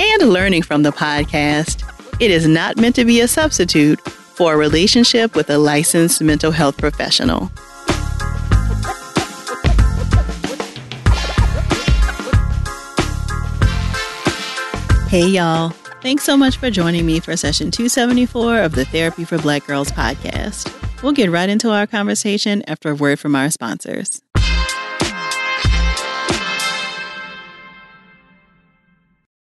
and learning from the podcast, it is not meant to be a substitute for a relationship with a licensed mental health professional. Hey, y'all. Thanks so much for joining me for session 274 of the Therapy for Black Girls podcast. We'll get right into our conversation after a word from our sponsors.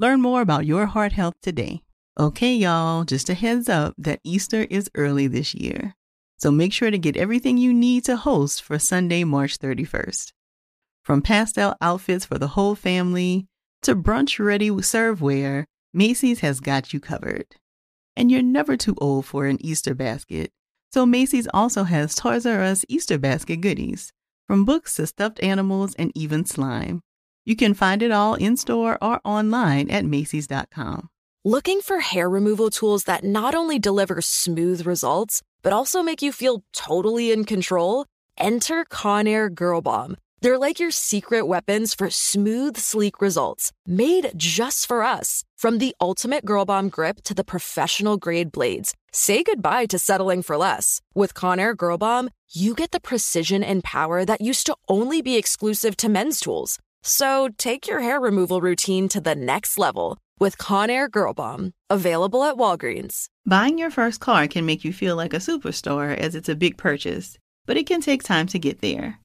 Learn more about your heart health today. Okay, y'all, just a heads up that Easter is early this year. So make sure to get everything you need to host for Sunday, March 31st. From pastel outfits for the whole family to brunch ready serveware, Macy's has got you covered. And you're never too old for an Easter basket. So Macy's also has Toys R Us Easter basket goodies, from books to stuffed animals and even slime. You can find it all in store or online at Macy's.com. Looking for hair removal tools that not only deliver smooth results, but also make you feel totally in control? Enter Conair Girl Bomb. They're like your secret weapons for smooth, sleek results, made just for us. From the ultimate Girl Bomb grip to the professional grade blades, say goodbye to settling for less. With Conair Girl Bomb, you get the precision and power that used to only be exclusive to men's tools. So take your hair removal routine to the next level with Conair Girl Bomb, available at Walgreens. Buying your first car can make you feel like a superstar as it's a big purchase, but it can take time to get there.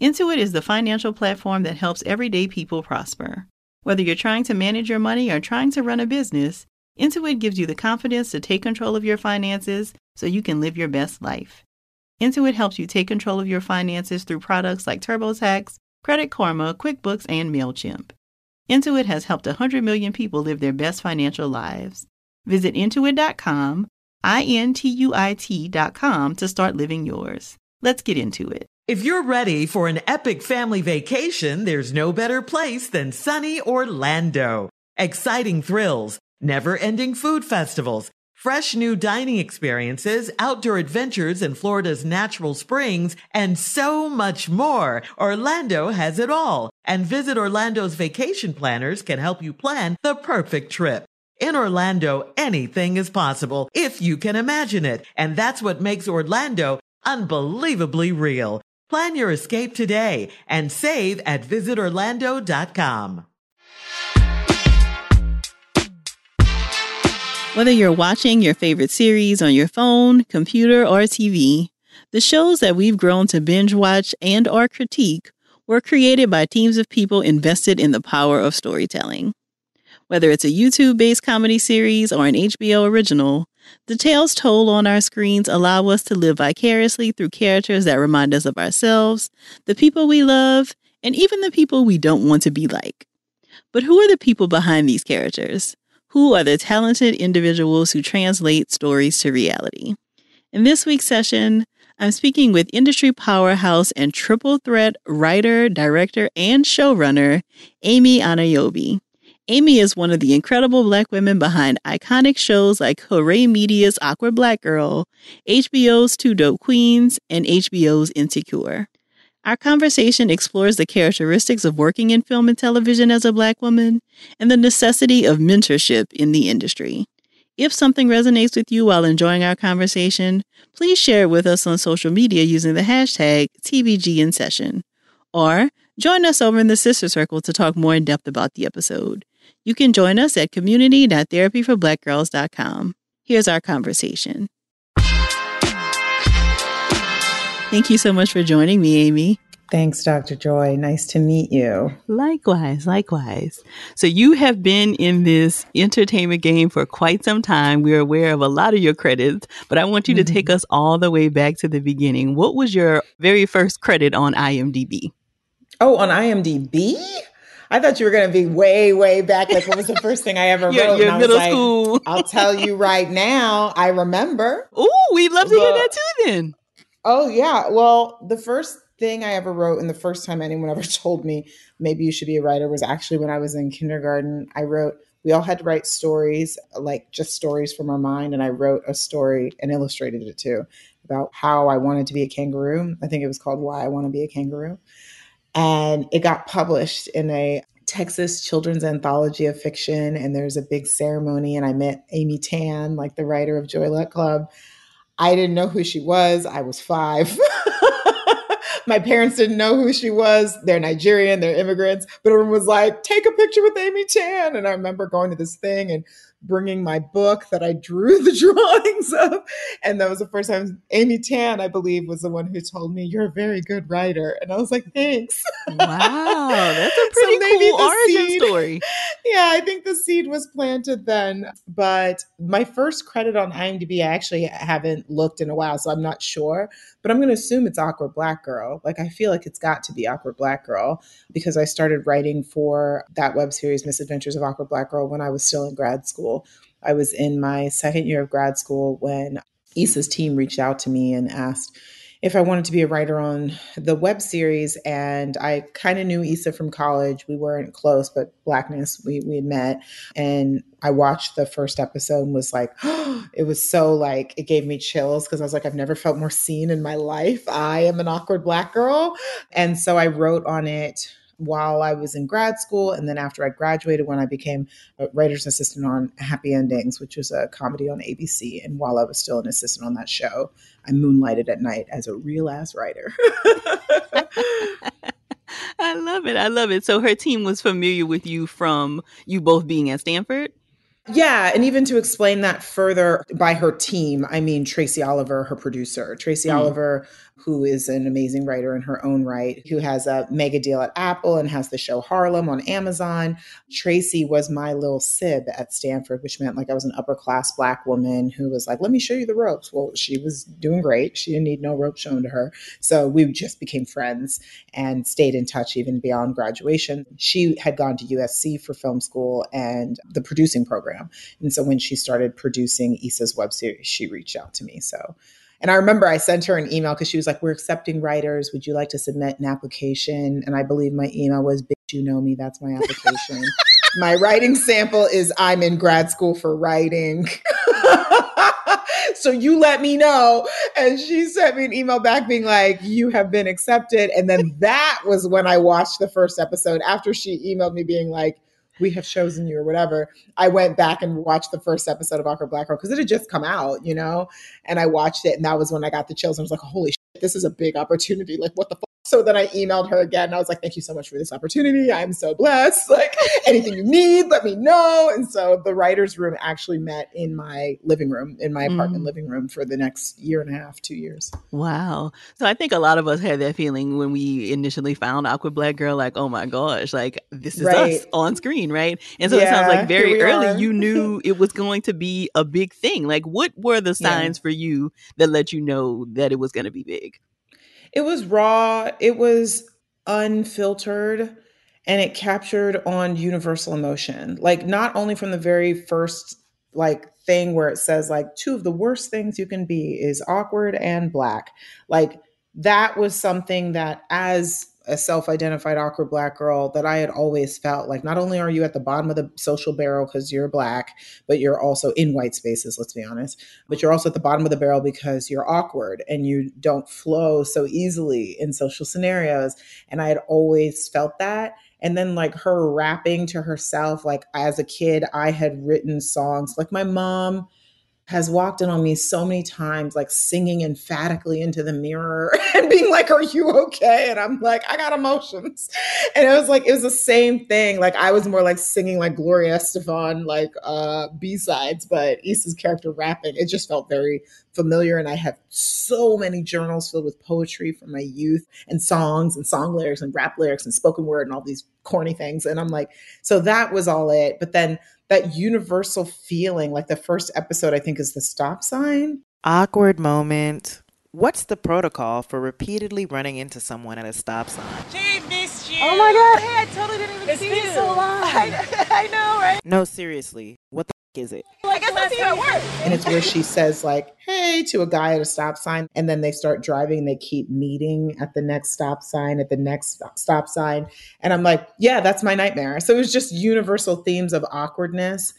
Intuit is the financial platform that helps everyday people prosper. Whether you're trying to manage your money or trying to run a business, Intuit gives you the confidence to take control of your finances so you can live your best life. Intuit helps you take control of your finances through products like TurboTax, Credit Karma, QuickBooks, and MailChimp. Intuit has helped 100 million people live their best financial lives. Visit intuit.com, I N T U I T.com to start living yours. Let's get into it. If you're ready for an epic family vacation, there's no better place than sunny Orlando. Exciting thrills, never ending food festivals, fresh new dining experiences, outdoor adventures in Florida's natural springs, and so much more. Orlando has it all. And Visit Orlando's vacation planners can help you plan the perfect trip. In Orlando, anything is possible if you can imagine it. And that's what makes Orlando unbelievably real. Plan your escape today and save at visitorlando.com. Whether you're watching your favorite series on your phone, computer, or TV, the shows that we've grown to binge watch and or critique were created by teams of people invested in the power of storytelling. Whether it's a YouTube-based comedy series or an HBO original, the tales told on our screens allow us to live vicariously through characters that remind us of ourselves, the people we love, and even the people we don't want to be like. But who are the people behind these characters? Who are the talented individuals who translate stories to reality? In this week's session, I'm speaking with industry powerhouse and triple threat writer, director, and showrunner, Amy Aniobi. Amy is one of the incredible Black women behind iconic shows like Hoorae Media's Awkward Black Girl, HBO's Two Dope Queens, and HBO's Insecure. Our conversation explores the characteristics of working in film and television as a Black woman and the necessity of mentorship in the industry. If something resonates with you while enjoying our conversation, please share it with us on social media using the hashtag TBGInSession. Or join us over in the Sister Circle to talk more in depth about the episode. You can join us at community.therapyforblackgirls.com. Here's our conversation. Thank you so much for joining me, Amy. Thanks, Dr. Joy. Nice to meet you. Likewise, likewise. So, you have been in this entertainment game for quite some time. We're aware of a lot of your credits, but I want you mm-hmm. to take us all the way back to the beginning. What was your very first credit on IMDb? Oh, on IMDb? I thought you were going to be way, way back. Like, what was the first thing I ever wrote? Your middle like, school. I'll tell you right now. I remember. Oh, we'd love to hear that too. Then. Oh yeah. Well, the first thing I ever wrote, and the first time anyone ever told me maybe you should be a writer was actually when I was in kindergarten. I wrote. We all had to write stories, like just stories from our mind, and I wrote a story and illustrated it too about how I wanted to be a kangaroo. I think it was called Why I Want to Be a Kangaroo and it got published in a Texas Children's Anthology of Fiction. And there's a big ceremony, and I met Amy Tan, like the writer of Joy Luck Club. I didn't know who she was. I was five. My parents didn't know who she was. They're Nigerian, they're immigrants. But everyone was like, take a picture with Amy Chan. And I remember going to this thing and bringing my book that I drew the drawings of. And that was the first time Amy Tan, I believe, was the one who told me, You're a very good writer. And I was like, Thanks. Wow, that's a pretty so cool origin seed, story. Yeah, I think the seed was planted then. But my first credit on IMDb, I actually haven't looked in a while, so I'm not sure. But I'm going to assume it's Awkward Black Girl. Like, I feel like it's got to be Awkward Black Girl because I started writing for that web series, Misadventures of Awkward Black Girl, when I was still in grad school. I was in my second year of grad school when Issa's team reached out to me and asked if I wanted to be a writer on the web series. And I kind of knew Issa from college. We weren't close, but Blackness, we, we had met. And I watched the first episode and was like, oh, it was so like, it gave me chills because I was like, I've never felt more seen in my life. I am an awkward black girl. And so I wrote on it while I was in grad school. And then after I graduated, when I became a writer's assistant on Happy Endings, which was a comedy on ABC. And while I was still an assistant on that show, I moonlighted at night as a real ass writer. I love it. I love it. So her team was familiar with you from you both being at Stanford? Yeah, and even to explain that further by her team, I mean Tracy Oliver, her producer. Tracy mm. Oliver who is an amazing writer in her own right, who has a mega deal at Apple and has the show Harlem on Amazon. Tracy was my little sib at Stanford, which meant like I was an upper class black woman who was like, let me show you the ropes. Well, she was doing great. She didn't need no rope shown to her. So we just became friends and stayed in touch even beyond graduation. She had gone to USC for film school and the producing program. And so when she started producing Issa's web series, she reached out to me. So and I remember I sent her an email because she was like, We're accepting writers. Would you like to submit an application? And I believe my email was, Bitch, you know me. That's my application. my writing sample is I'm in grad school for writing. so you let me know. And she sent me an email back being like, You have been accepted. And then that was when I watched the first episode after she emailed me being like, we have chosen you or whatever. I went back and watched the first episode of Awkward Black Girl because it had just come out, you know, and I watched it and that was when I got the chills. I was like, holy shit, this is a big opportunity. Like, what the fuck? So then I emailed her again and I was like, thank you so much for this opportunity. I'm so blessed. Like anything you need, let me know. And so the writer's room actually met in my living room, in my apartment mm. living room for the next year and a half, two years. Wow. So I think a lot of us had that feeling when we initially found Awkward Black Girl, like, oh my gosh, like this is right. us on screen, right? And so yeah, it sounds like very early are. you knew it was going to be a big thing. Like what were the signs yeah. for you that let you know that it was going to be big? It was raw, it was unfiltered, and it captured on universal emotion. Like not only from the very first like thing where it says like two of the worst things you can be is awkward and black. Like that was something that as a self-identified awkward black girl that I had always felt like not only are you at the bottom of the social barrel because you're black, but you're also in white spaces, let's be honest, but you're also at the bottom of the barrel because you're awkward and you don't flow so easily in social scenarios. And I had always felt that. And then like her rapping to herself, like as a kid, I had written songs like my mom has walked in on me so many times, like singing emphatically into the mirror and being like, Are you okay? And I'm like, I got emotions. And it was like, it was the same thing. Like, I was more like singing like Gloria Estefan, like uh, B sides, but Issa's character rapping. It just felt very familiar. And I have so many journals filled with poetry from my youth and songs and song lyrics and rap lyrics and spoken word and all these corny things. And I'm like, so that was all it. But then that universal feeling, like the first episode, I think is the stop sign. Awkward moment. What's the protocol for repeatedly running into someone at a stop sign? She missed you. Oh my god! Hey, I totally didn't even it's see been you. so long. I, I know, right? No, seriously. What the f- is it? I guess I'll see you at work. And it's where she says, like, hey, to a guy at a stop sign. And then they start driving and they keep meeting at the next stop sign, at the next stop sign. And I'm like, yeah, that's my nightmare. So it was just universal themes of awkwardness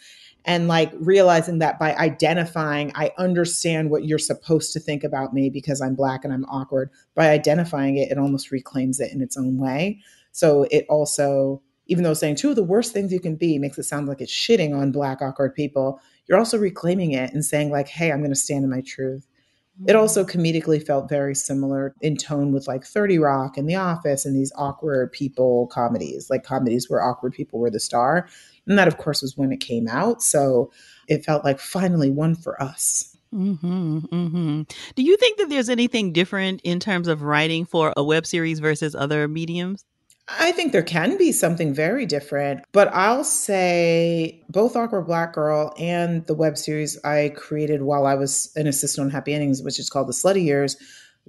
and like realizing that by identifying, I understand what you're supposed to think about me because I'm black and I'm awkward. By identifying it, it almost reclaims it in its own way. So it also, even though saying two of the worst things you can be makes it sound like it's shitting on black awkward people, you're also reclaiming it and saying, like, hey, I'm going to stand in my truth. It also comedically felt very similar in tone with like 30 Rock and The Office and these awkward people comedies, like comedies where awkward people were the star. And that, of course, was when it came out. So it felt like finally one for us. Mm-hmm, mm-hmm. Do you think that there's anything different in terms of writing for a web series versus other mediums? I think there can be something very different, but I'll say both Awkward Black Girl and the web series I created while I was an assistant on Happy Endings, which is called The Slutty Years,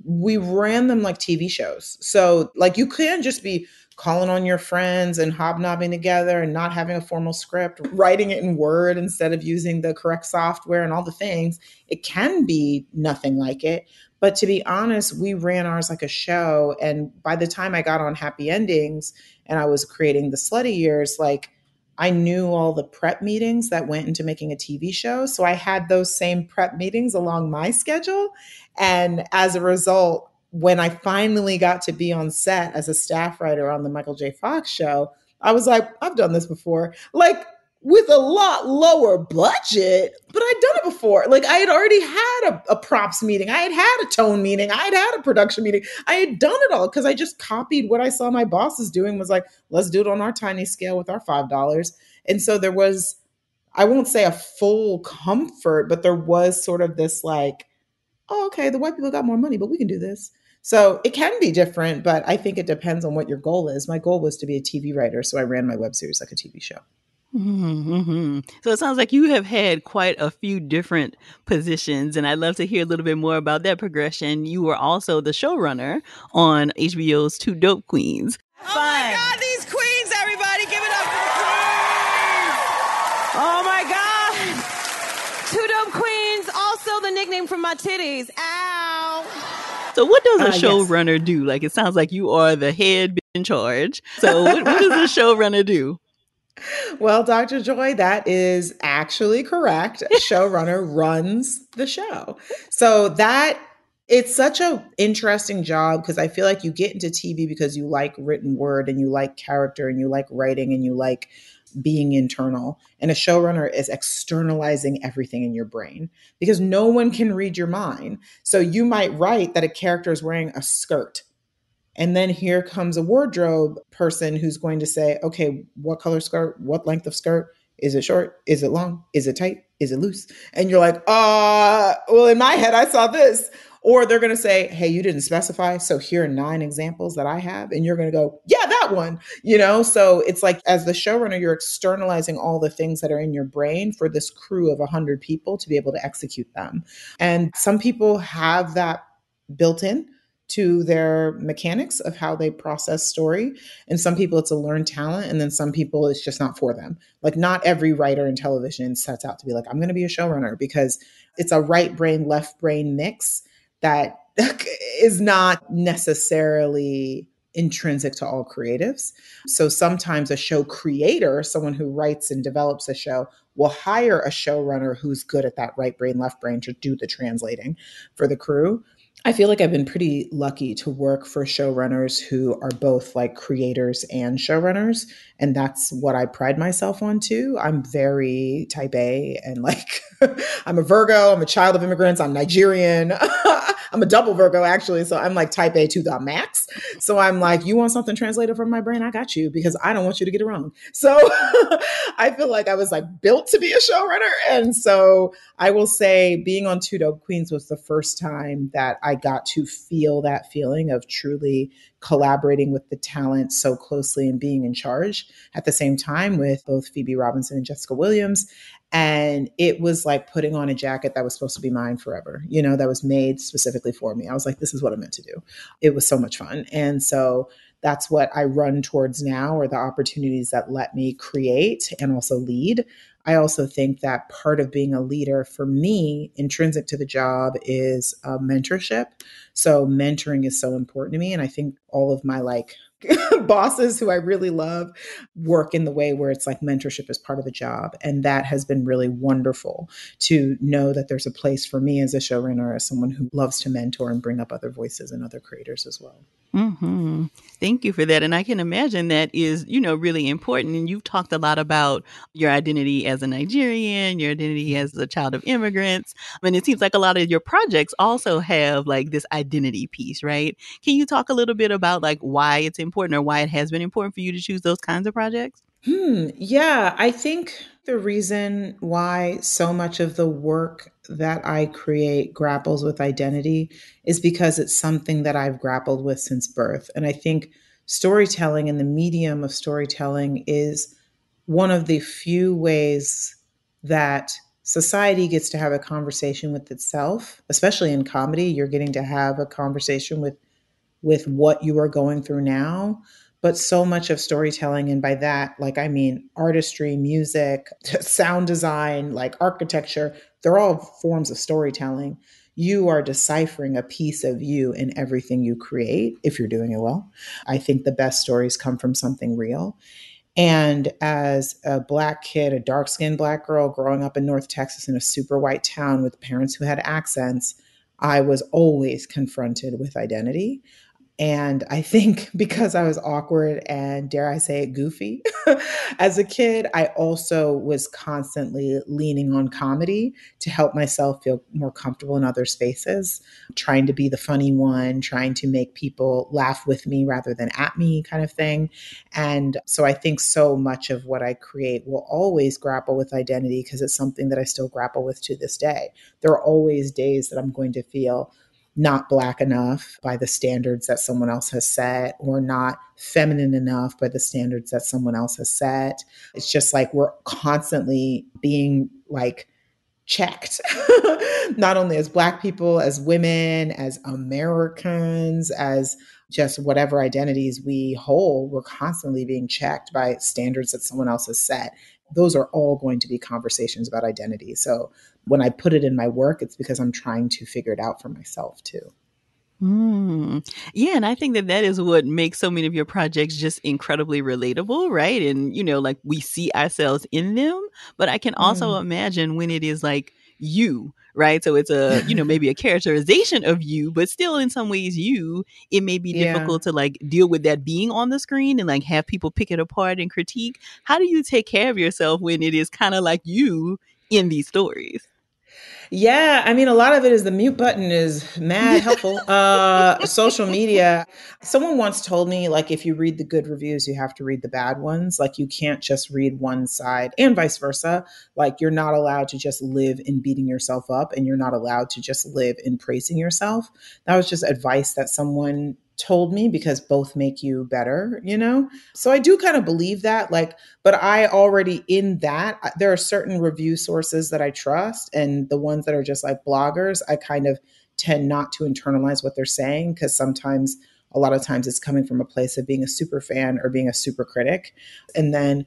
we ran them like TV shows. So, like, you can't just be calling on your friends and hobnobbing together and not having a formal script, writing it in Word instead of using the correct software and all the things. It can be nothing like it. But to be honest, we ran ours like a show. And by the time I got on Happy Endings and I was creating the Slutty Years, like I knew all the prep meetings that went into making a TV show. So I had those same prep meetings along my schedule. And as a result, when I finally got to be on set as a staff writer on the Michael J. Fox show, I was like, I've done this before. Like, with a lot lower budget, but I'd done it before. Like I had already had a, a, props meeting, I had had a tone meeting, I had had a production meeting. I had done it all because I just copied what I saw my bosses doing. Was like, let's do it on our tiny scale with our five dollars. And so there was, I won't say a full comfort, but there was sort of this like, oh, okay, the white people got more money, but we can do this. So it can be different, but I think it depends on what your goal is. My goal was to be a TV writer, so I ran my web series like a TV show. Mm-hmm. So it sounds like you have had quite a few different positions, and I'd love to hear a little bit more about that progression. You were also the showrunner on HBO's Two Dope Queens. Oh my God, these queens, everybody, give it up for the queens! Oh my God! Two dope queens, also the nickname for my titties. Ow! So what does a Uh, yes. showrunner do? Like it sounds like you are the head bitch in charge. So what, what does a showrunner do? Well, Dr. Joy, that is actually correct. Showrunner runs the show. So that it's such a interesting job because I feel like you get into TV because you like written word and you like character and you like writing and you like being internal. And a showrunner is externalizing everything in your brain because no one can read your mind. So you might write that a character is wearing a skirt. And then here comes a wardrobe person who's going to say, okay, what color skirt? What length of skirt? Is it short? Is it long? Is it tight? Is it loose? And you're like, uh, well, in my head, I saw this. Or they're going to say, hey, you didn't specify. So here are nine examples that I have. And you're going to go, yeah, that one. You know, so it's like as the showrunner, you're externalizing all the things that are in your brain for this crew of 100 people to be able to execute them. And some people have that built in to their mechanics of how they process story. And some people it's a learned talent, and then some people it's just not for them. Like, not every writer in television sets out to be like, I'm going to be a showrunner because it's a right brain, left brain mix that is not necessarily intrinsic to all creatives. So sometimes a show creator, someone who writes and develops a show, will hire a showrunner who's good at that right brain, left brain to do the translating for the crew. I feel like I've been pretty lucky to work for showrunners who are both like creators and showrunners. And that's what I pride myself on too. I'm very type A and like I'm a Virgo, I'm a child of immigrants, I'm Nigerian. I'm a double Virgo actually. So I'm like type A to the max. So I'm like, you want something translated from my brain? I got you because I don't want you to get it wrong. So I feel like I was like built to be a showrunner. And so I will say being on Two Dope Queens was the first time that I got to feel that feeling of truly collaborating with the talent so closely and being in charge at the same time with both Phoebe Robinson and Jessica Williams. And it was like putting on a jacket that was supposed to be mine forever, you know, that was made specifically for me. I was like, this is what I'm meant to do. It was so much fun. And so that's what I run towards now are the opportunities that let me create and also lead. I also think that part of being a leader for me, intrinsic to the job, is uh, mentorship. So, mentoring is so important to me. And I think all of my like bosses who I really love work in the way where it's like mentorship is part of the job. And that has been really wonderful to know that there's a place for me as a showrunner, as someone who loves to mentor and bring up other voices and other creators as well. Mm-hmm. Thank you for that. And I can imagine that is, you know, really important. And you've talked a lot about your identity as a Nigerian, your identity as a child of immigrants. And it seems like a lot of your projects also have like this identity piece, right? Can you talk a little bit about like why it's important or why it has been important for you to choose those kinds of projects? Hmm. Yeah, I think the reason why so much of the work that I create grapples with identity is because it's something that I've grappled with since birth. And I think storytelling and the medium of storytelling is one of the few ways that society gets to have a conversation with itself, especially in comedy. You're getting to have a conversation with with what you are going through now but so much of storytelling and by that like i mean artistry music sound design like architecture they're all forms of storytelling. You are deciphering a piece of you in everything you create if you're doing it well. I think the best stories come from something real. And as a black kid a dark skinned black girl growing up in north texas in a super white town with parents who had accents i was always confronted with identity and I think because I was awkward and, dare I say it, goofy as a kid, I also was constantly leaning on comedy to help myself feel more comfortable in other spaces, trying to be the funny one, trying to make people laugh with me rather than at me, kind of thing. And so I think so much of what I create will always grapple with identity because it's something that I still grapple with to this day. There are always days that I'm going to feel not black enough by the standards that someone else has set or not feminine enough by the standards that someone else has set. It's just like we're constantly being like checked, not only as black people, as women, as Americans, as just whatever identities we hold, we're constantly being checked by standards that someone else has set. Those are all going to be conversations about identity. So when I put it in my work, it's because I'm trying to figure it out for myself too. Mm. Yeah, and I think that that is what makes so many of your projects just incredibly relatable, right? And you know, like we see ourselves in them, but I can also mm. imagine when it is like you, right? So it's a, you know, maybe a characterization of you, but still in some ways you, it may be yeah. difficult to like deal with that being on the screen and like have people pick it apart and critique. How do you take care of yourself when it is kind of like you in these stories? Yeah, I mean, a lot of it is the mute button is mad helpful. uh, social media. Someone once told me, like, if you read the good reviews, you have to read the bad ones. Like, you can't just read one side, and vice versa. Like, you're not allowed to just live in beating yourself up, and you're not allowed to just live in praising yourself. That was just advice that someone told me because both make you better, you know? So I do kind of believe that like but I already in that uh, there are certain review sources that I trust and the ones that are just like bloggers, I kind of tend not to internalize what they're saying because sometimes a lot of times it's coming from a place of being a super fan or being a super critic. And then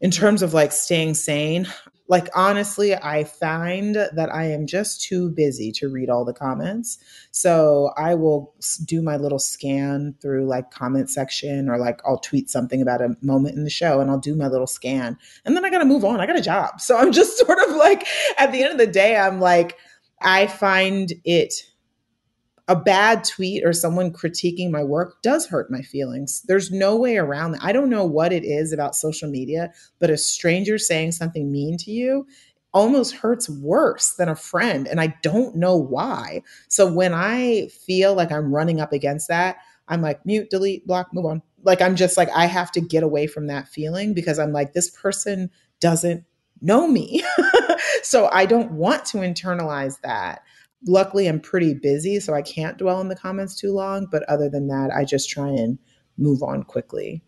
in terms of like staying sane, like honestly i find that i am just too busy to read all the comments. So i will do my little scan through like comment section or like i'll tweet something about a moment in the show and i'll do my little scan. And then i gotta move on. I got a job. So i'm just sort of like at the end of the day i'm like i find it a bad tweet or someone critiquing my work does hurt my feelings. There's no way around that. I don't know what it is about social media, but a stranger saying something mean to you almost hurts worse than a friend. And I don't know why. So when I feel like I'm running up against that, I'm like, mute, delete, block, move on. Like, I'm just like, I have to get away from that feeling because I'm like, this person doesn't know me. so I don't want to internalize that luckily I'm pretty busy, so I can't dwell in the comments too long. But other than that, I just try and move on quickly.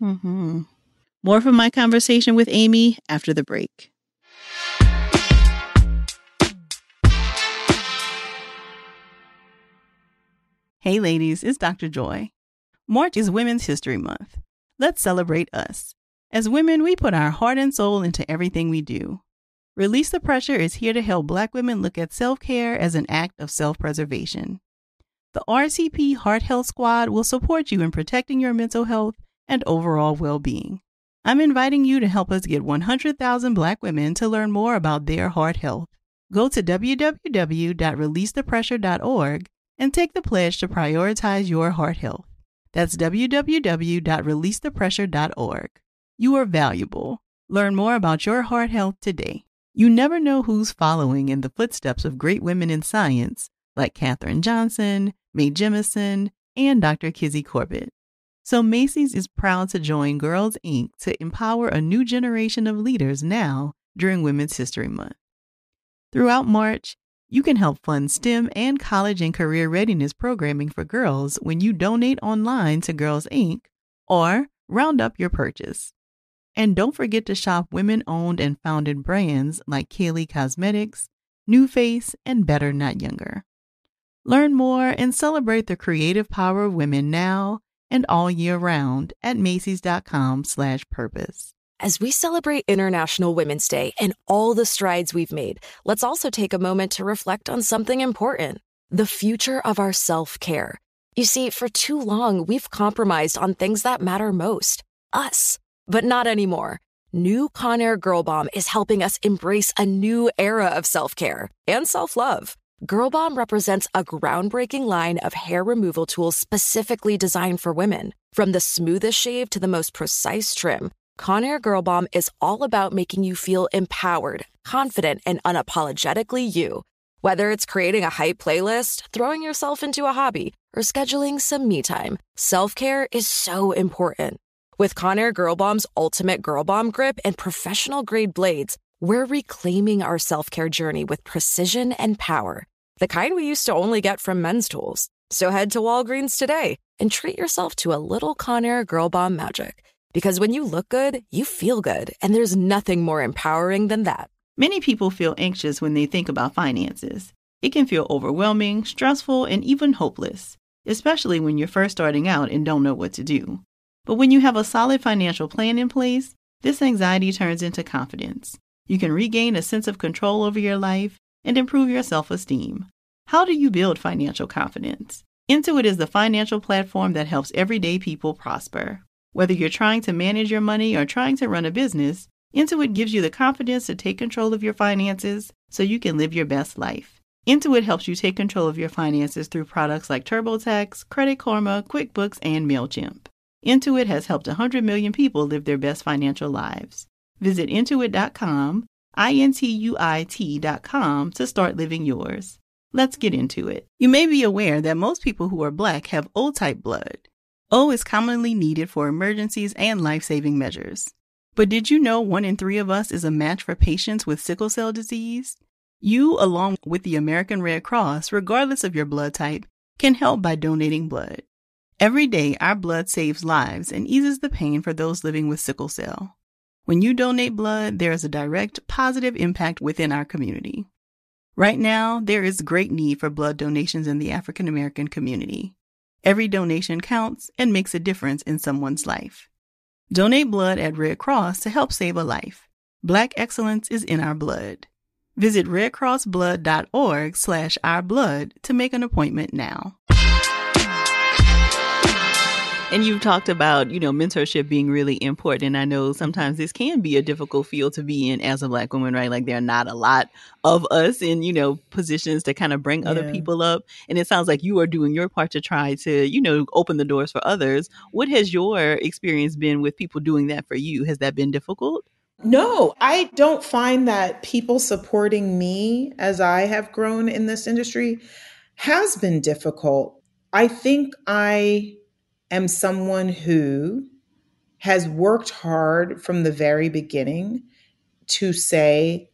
Mm-hmm. More from my conversation with Amy after the break. Hey, ladies, it's Dr. Joy. March is Women's History Month. Let's celebrate us. As women, we put our heart and soul into everything we do. Release the Pressure is here to help Black women look at self care as an act of self preservation. The RCP Heart Health Squad will support you in protecting your mental health and overall well being. I'm inviting you to help us get 100,000 Black women to learn more about their heart health. Go to www.releasethepressure.org and take the pledge to prioritize your heart health. That's www.releasethepressure.org. You are valuable. Learn more about your heart health today. You never know who's following in the footsteps of great women in science like Katherine Johnson, Mae Jemison, and Dr. Kizzy Corbett. So Macy's is proud to join Girls Inc. to empower a new generation of leaders now during Women's History Month. Throughout March, you can help fund STEM and college and career readiness programming for girls when you donate online to Girls Inc. or round up your purchase. And don't forget to shop women owned and founded brands like Kaylee Cosmetics, NuFACE, and Better Not Younger. Learn more and celebrate the creative power of women now and all year round at Macy's.com slash purpose. As we celebrate International Women's Day and all the strides we've made, let's also take a moment to reflect on something important the future of our self care. You see, for too long, we've compromised on things that matter most us. But not anymore. New Conair Girl Bomb is helping us embrace a new era of self care and self love. Girl Bomb represents a groundbreaking line of hair removal tools specifically designed for women. From the smoothest shave to the most precise trim, Conair Girl Bomb is all about making you feel empowered, confident, and unapologetically you. Whether it's creating a hype playlist, throwing yourself into a hobby, or scheduling some me time, self care is so important. With Conair Girl Bomb's ultimate Girl Bomb grip and professional grade blades, we're reclaiming our self care journey with precision and power. The kind we used to only get from men's tools. So head to Walgreens today and treat yourself to a little Conair Girl Bomb magic. Because when you look good, you feel good, and there's nothing more empowering than that. Many people feel anxious when they think about finances. It can feel overwhelming, stressful, and even hopeless, especially when you're first starting out and don't know what to do. But when you have a solid financial plan in place, this anxiety turns into confidence. You can regain a sense of control over your life and improve your self esteem. How do you build financial confidence? Intuit is the financial platform that helps everyday people prosper. Whether you're trying to manage your money or trying to run a business, Intuit gives you the confidence to take control of your finances so you can live your best life. Intuit helps you take control of your finances through products like TurboTax, Credit Karma, QuickBooks, and MailChimp. Intuit has helped 100 million people live their best financial lives. Visit intuit.com, I-N-T-U-I-T.com to start living yours. Let's get into it. You may be aware that most people who are black have O-type blood. O is commonly needed for emergencies and life-saving measures. But did you know one in three of us is a match for patients with sickle cell disease? You, along with the American Red Cross, regardless of your blood type, can help by donating blood. Every day, our blood saves lives and eases the pain for those living with sickle cell. When you donate blood, there is a direct positive impact within our community. Right now, there is great need for blood donations in the African American community. Every donation counts and makes a difference in someone's life. Donate blood at Red Cross to help save a life. Black excellence is in our blood. Visit redcrossblood.org slash ourblood to make an appointment now. And you've talked about, you know, mentorship being really important. And I know sometimes this can be a difficult field to be in as a black woman, right? Like there are not a lot of us in, you know, positions to kind of bring other people up. And it sounds like you are doing your part to try to, you know, open the doors for others. What has your experience been with people doing that for you? Has that been difficult? No, I don't find that people supporting me as I have grown in this industry has been difficult. I think I am someone who has worked hard from the very beginning to say,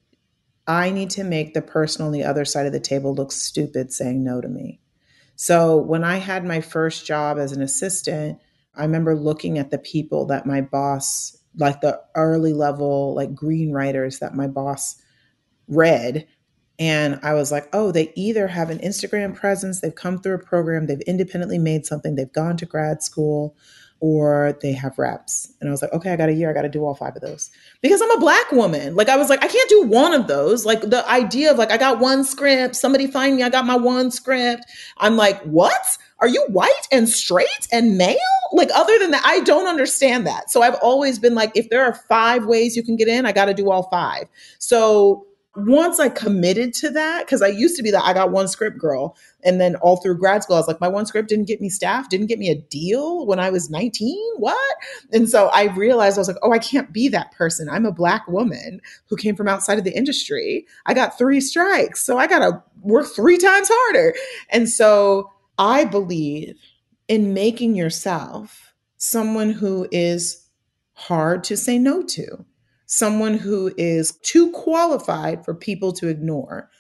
I need to make the person on the other side of the table look stupid saying no to me. So when I had my first job as an assistant, I remember looking at the people that my boss, like the early level, like green writers that my boss read. And I was like, oh, they either have an Instagram presence, they've come through a program, they've independently made something, they've gone to grad school, or they have reps. And I was like, okay, I got a year, I got to do all five of those. Because I'm a black woman. Like, I was like, I can't do one of those. Like, the idea of like, I got one script, somebody find me, I got my one script. I'm like, what? Are you white and straight and male? Like, other than that, I don't understand that. So I've always been like, if there are five ways you can get in, I got to do all five. So once I committed to that, because I used to be that I got one script girl. And then all through grad school, I was like, my one script didn't get me staff, didn't get me a deal when I was 19. What? And so I realized I was like, oh, I can't be that person. I'm a black woman who came from outside of the industry. I got three strikes. So I got to work three times harder. And so I believe in making yourself someone who is hard to say no to someone who is too qualified for people to ignore.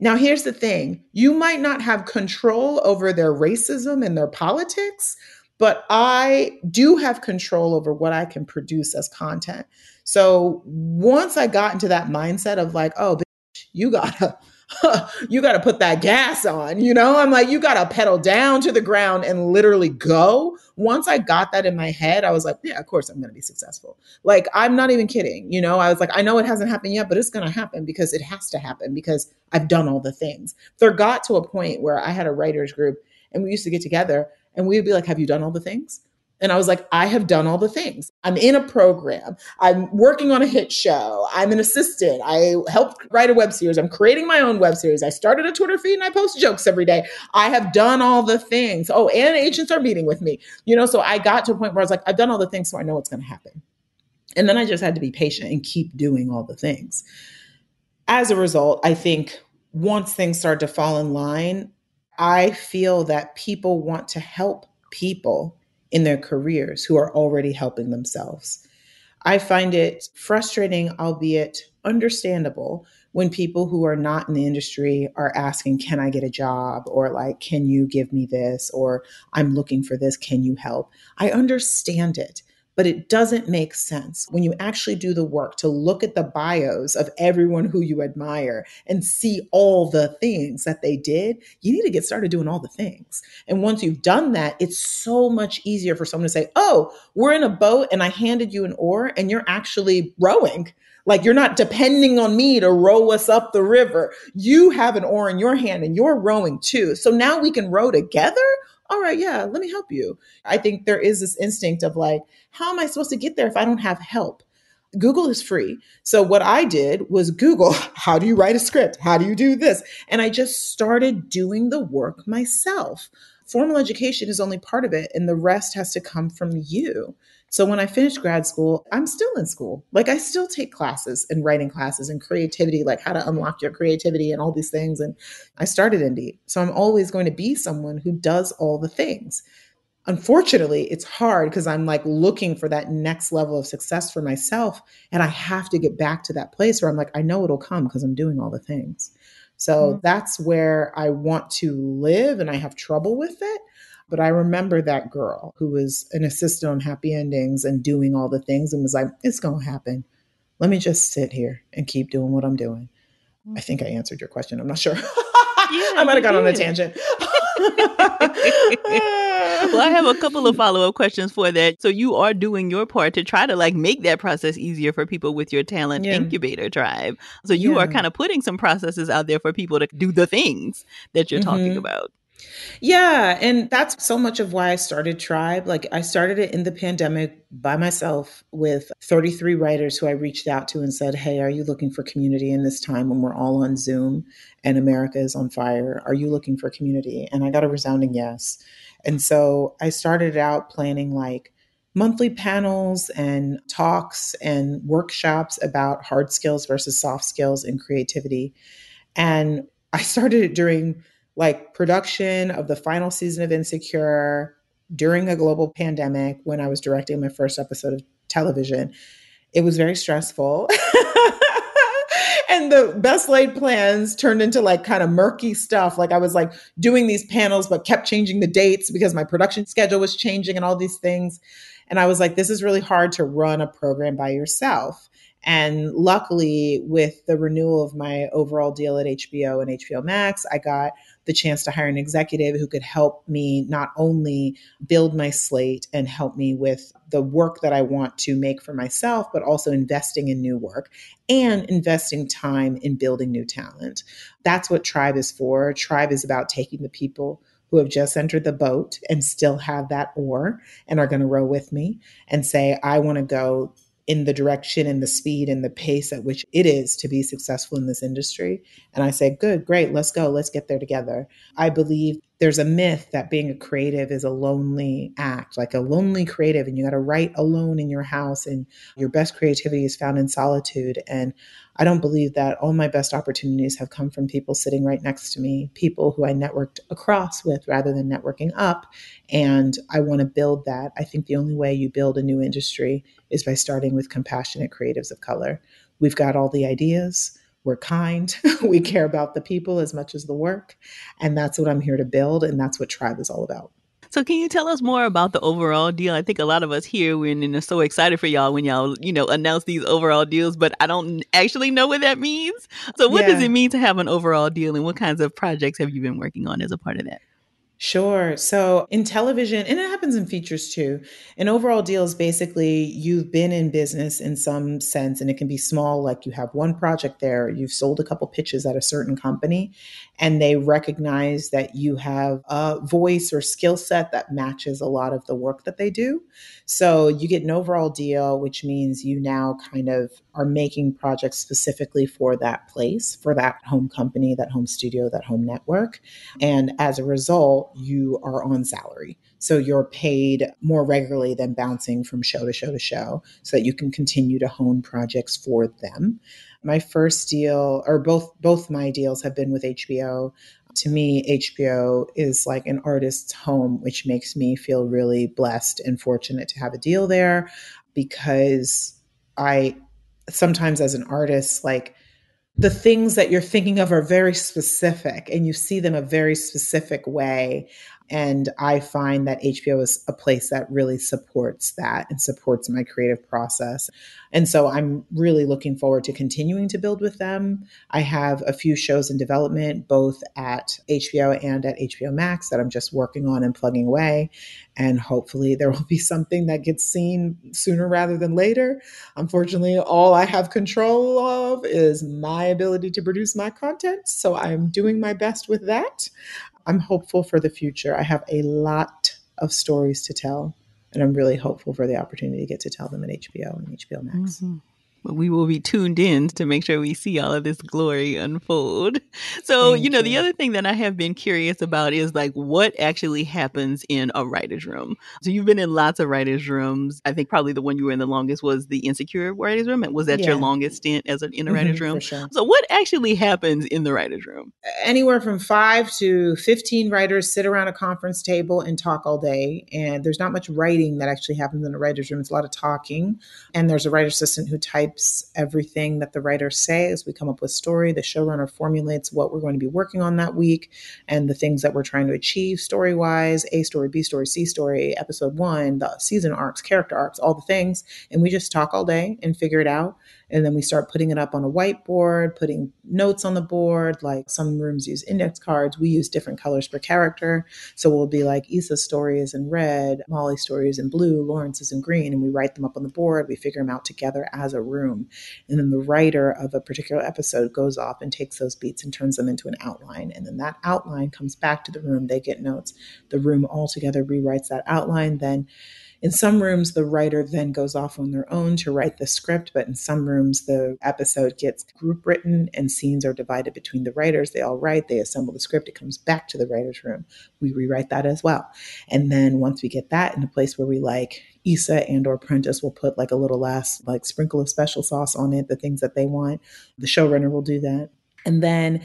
Now, here's the thing you might not have control over their racism and their politics, but I do have control over what I can produce as content. So once I got into that mindset of like, oh, bitch, you gotta. you got to put that gas on, you know? I'm like, you got to pedal down to the ground and literally go. Once I got that in my head, I was like, yeah, of course I'm going to be successful. Like, I'm not even kidding. You know, I was like, I know it hasn't happened yet, but it's going to happen because it has to happen because I've done all the things. There got to a point where I had a writers group and we used to get together and we would be like, have you done all the things? And I was like, I have done all the things. I'm in a program. I'm working on a hit show. I'm an assistant. I helped write a web series. I'm creating my own web series. I started a Twitter feed and I post jokes every day. I have done all the things. Oh, and agents are meeting with me. You know, so I got to a point where I was like, I've done all the things, so I know what's going to happen. And then I just had to be patient and keep doing all the things. As a result, I think once things start to fall in line, I feel that people want to help people in their careers who are already helping themselves. I find it frustrating, albeit understandable, when people who are not in the industry are asking, Can I get a job? Or like, Can you give me this? Or I'm looking for this. Can you help? I understand it. But it doesn't make sense when you actually do the work to look at the bios of everyone who you admire and see all the things that they did. You need to get started doing all the things. And once you've done that, it's so much easier for someone to say, Oh, we're in a boat and I handed you an oar and you're actually rowing. Like you're not depending on me to row us up the river. You have an oar in your hand and you're rowing too. So now we can row together. All right, yeah, let me help you. I think there is this instinct of like, how am I supposed to get there if I don't have help? Google is free. So what I did was Google, how do you write a script? How do you do this? And I just started doing the work myself. Formal education is only part of it, and the rest has to come from you. So when I finished grad school, I'm still in school. Like I still take classes and writing classes and creativity, like how to unlock your creativity and all these things. And I started Indie. So I'm always going to be someone who does all the things. Unfortunately, it's hard because I'm like looking for that next level of success for myself. And I have to get back to that place where I'm like, I know it'll come because I'm doing all the things. So mm-hmm. that's where I want to live and I have trouble with it. But I remember that girl who was an assistant on Happy Endings and doing all the things and was like, it's going to happen. Let me just sit here and keep doing what I'm doing. I think I answered your question. I'm not sure. Yeah, I might have gone on a tangent. well, I have a couple of follow up questions for that. So you are doing your part to try to like make that process easier for people with your talent yeah. incubator tribe. So you yeah. are kind of putting some processes out there for people to do the things that you're mm-hmm. talking about. Yeah, and that's so much of why I started Tribe. Like I started it in the pandemic by myself with 33 writers who I reached out to and said, "Hey, are you looking for community in this time when we're all on Zoom and America is on fire? Are you looking for community?" And I got a resounding yes. And so I started out planning like monthly panels and talks and workshops about hard skills versus soft skills and creativity. And I started it during like production of the final season of Insecure during a global pandemic when I was directing my first episode of television. It was very stressful. and the best laid plans turned into like kind of murky stuff. Like I was like doing these panels, but kept changing the dates because my production schedule was changing and all these things. And I was like, this is really hard to run a program by yourself. And luckily, with the renewal of my overall deal at HBO and HBO Max, I got the chance to hire an executive who could help me not only build my slate and help me with the work that I want to make for myself, but also investing in new work and investing time in building new talent. That's what Tribe is for. Tribe is about taking the people who have just entered the boat and still have that oar and are going to row with me and say, I want to go in the direction and the speed and the pace at which it is to be successful in this industry. And I say, good, great, let's go, let's get there together. I believe there's a myth that being a creative is a lonely act, like a lonely creative, and you got to write alone in your house, and your best creativity is found in solitude. And I don't believe that all my best opportunities have come from people sitting right next to me, people who I networked across with rather than networking up. And I want to build that. I think the only way you build a new industry is by starting with compassionate creatives of color. We've got all the ideas. We're kind. we care about the people as much as the work. And that's what I'm here to build. And that's what Tribe is all about. So can you tell us more about the overall deal? I think a lot of us here we're so excited for y'all when y'all, you know, announce these overall deals, but I don't actually know what that means. So what yeah. does it mean to have an overall deal and what kinds of projects have you been working on as a part of that? Sure. So in television, and it happens in features too, an overall deal is basically you've been in business in some sense, and it can be small, like you have one project there, you've sold a couple pitches at a certain company, and they recognize that you have a voice or skill set that matches a lot of the work that they do. So you get an overall deal, which means you now kind of are making projects specifically for that place, for that home company, that home studio, that home network. And as a result, you are on salary. So you're paid more regularly than bouncing from show to show to show so that you can continue to hone projects for them. My first deal, or both both my deals have been with HBO to me, HBO is like an artist's home, which makes me feel really blessed and fortunate to have a deal there because I sometimes, as an artist, like the things that you're thinking of are very specific and you see them a very specific way. And I find that HBO is a place that really supports that and supports my creative process. And so I'm really looking forward to continuing to build with them. I have a few shows in development, both at HBO and at HBO Max, that I'm just working on and plugging away. And hopefully there will be something that gets seen sooner rather than later. Unfortunately, all I have control of is my ability to produce my content. So I'm doing my best with that. I'm hopeful for the future. I have a lot of stories to tell, and I'm really hopeful for the opportunity to get to tell them at HBO and HBO Max. Mm-hmm we will be tuned in to make sure we see all of this glory unfold. So, Thank you know, you. the other thing that I have been curious about is like what actually happens in a writer's room. So, you've been in lots of writer's rooms. I think probably the one you were in the longest was the Insecure writer's room. Was that yeah. your longest stint as an in a mm-hmm, writer's room? Sure. So, what actually happens in the writer's room? Anywhere from five to 15 writers sit around a conference table and talk all day. And there's not much writing that actually happens in a writer's room, it's a lot of talking. And there's a writer assistant who types types everything that the writers say as we come up with story. The showrunner formulates what we're going to be working on that week and the things that we're trying to achieve story wise A story, B story, C story, episode one, the season arcs, character arcs, all the things. And we just talk all day and figure it out. And then we start putting it up on a whiteboard, putting notes on the board. Like some rooms use index cards. We use different colors per character. So we'll be like Issa's story is in red, Molly's story is in blue, Lawrence is in green. And we write them up on the board. We figure them out together as a room. And then the writer of a particular episode goes off and takes those beats and turns them into an outline. And then that outline comes back to the room. They get notes. The room all together rewrites that outline. Then in some rooms, the writer then goes off on their own to write the script, but in some rooms, the episode gets group written and scenes are divided between the writers. They all write, they assemble the script, it comes back to the writer's room. We rewrite that as well. And then once we get that in a place where we like, Issa and or Prentice will put like a little last like sprinkle of special sauce on it, the things that they want. The showrunner will do that. And then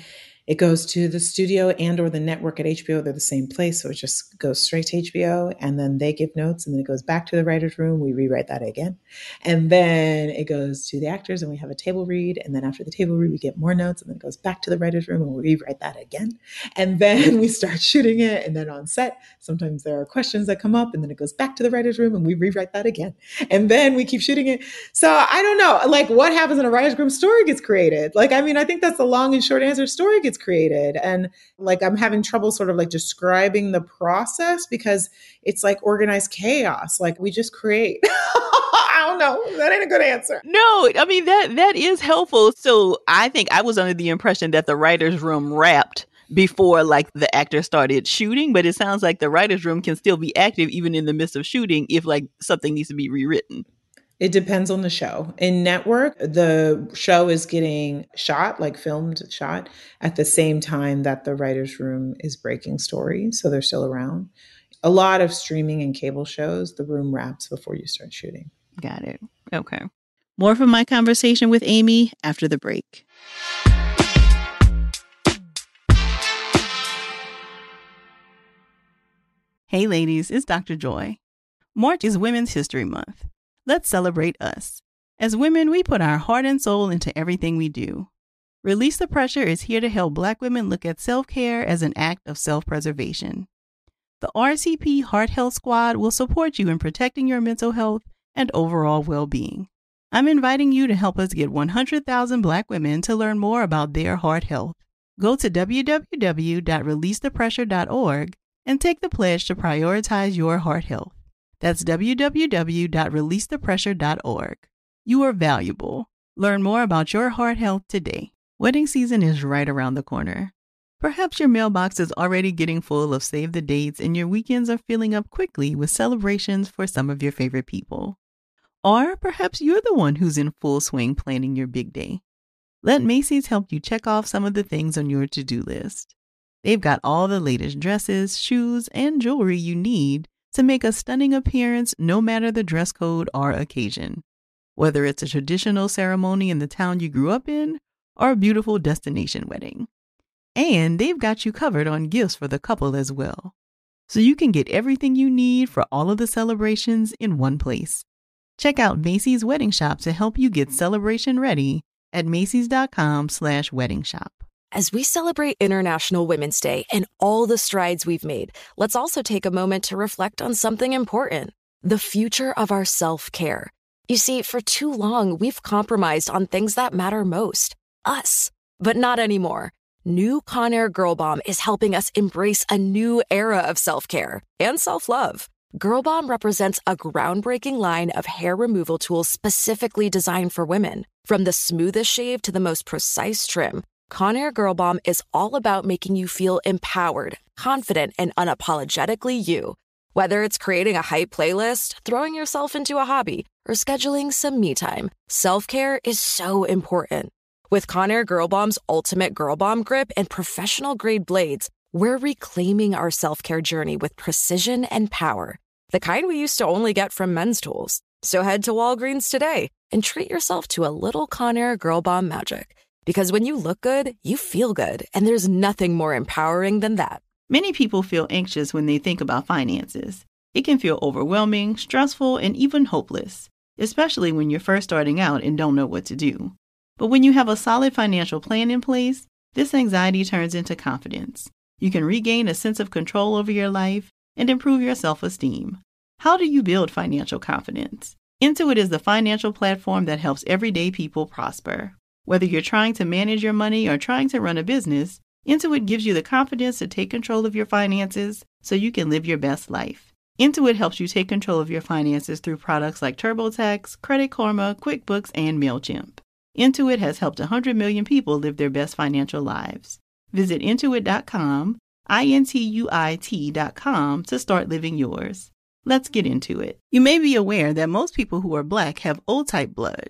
it goes to the studio and or the network at HBO. They're the same place, so it just goes straight to HBO, and then they give notes, and then it goes back to the writers' room. We rewrite that again, and then it goes to the actors, and we have a table read, and then after the table read, we get more notes, and then it goes back to the writers' room, and we rewrite that again, and then we start shooting it, and then on set, sometimes there are questions that come up, and then it goes back to the writers' room, and we rewrite that again, and then we keep shooting it. So I don't know, like what happens in a writers' room? Story gets created. Like I mean, I think that's the long and short answer. Story gets created. And like I'm having trouble sort of like describing the process because it's like organized chaos. Like we just create. I don't know. That ain't a good answer. No, I mean that that is helpful. So I think I was under the impression that the writers' room wrapped before like the actor started shooting, but it sounds like the writers' room can still be active even in the midst of shooting if like something needs to be rewritten. It depends on the show. In network, the show is getting shot, like filmed, shot at the same time that the writer's room is breaking story. So they're still around. A lot of streaming and cable shows, the room wraps before you start shooting. Got it. Okay. More from my conversation with Amy after the break. Hey, ladies, it's Dr. Joy. March is Women's History Month. Let's celebrate us. As women, we put our heart and soul into everything we do. Release the Pressure is here to help Black women look at self care as an act of self preservation. The RCP Heart Health Squad will support you in protecting your mental health and overall well being. I'm inviting you to help us get 100,000 Black women to learn more about their heart health. Go to www.releasethepressure.org and take the pledge to prioritize your heart health. That's www.releasethepressure.org. You are valuable. Learn more about your heart health today. Wedding season is right around the corner. Perhaps your mailbox is already getting full of save the dates and your weekends are filling up quickly with celebrations for some of your favorite people. Or perhaps you're the one who's in full swing planning your big day. Let Macy's help you check off some of the things on your to do list. They've got all the latest dresses, shoes, and jewelry you need to make a stunning appearance no matter the dress code or occasion. Whether it's a traditional ceremony in the town you grew up in or a beautiful destination wedding. And they've got you covered on gifts for the couple as well. So you can get everything you need for all of the celebrations in one place. Check out Macy's Wedding Shop to help you get celebration ready at macys.com slash wedding shop. As we celebrate International Women's Day and all the strides we've made, let's also take a moment to reflect on something important the future of our self care. You see, for too long, we've compromised on things that matter most us. But not anymore. New Conair Girl Bomb is helping us embrace a new era of self care and self love. Girl Bomb represents a groundbreaking line of hair removal tools specifically designed for women. From the smoothest shave to the most precise trim, Conair Girl Bomb is all about making you feel empowered, confident, and unapologetically you. Whether it's creating a hype playlist, throwing yourself into a hobby, or scheduling some me time, self care is so important. With Conair Girl Bomb's ultimate Girl Bomb grip and professional grade blades, we're reclaiming our self care journey with precision and power, the kind we used to only get from men's tools. So head to Walgreens today and treat yourself to a little Conair Girl Bomb magic. Because when you look good, you feel good, and there's nothing more empowering than that. Many people feel anxious when they think about finances. It can feel overwhelming, stressful, and even hopeless, especially when you're first starting out and don't know what to do. But when you have a solid financial plan in place, this anxiety turns into confidence. You can regain a sense of control over your life and improve your self esteem. How do you build financial confidence? Intuit is the financial platform that helps everyday people prosper. Whether you're trying to manage your money or trying to run a business, Intuit gives you the confidence to take control of your finances so you can live your best life. Intuit helps you take control of your finances through products like TurboTax, Credit Karma, QuickBooks, and MailChimp. Intuit has helped 100 million people live their best financial lives. Visit intuit.com, I N T U I T.com to start living yours. Let's get into it. You may be aware that most people who are black have O type blood.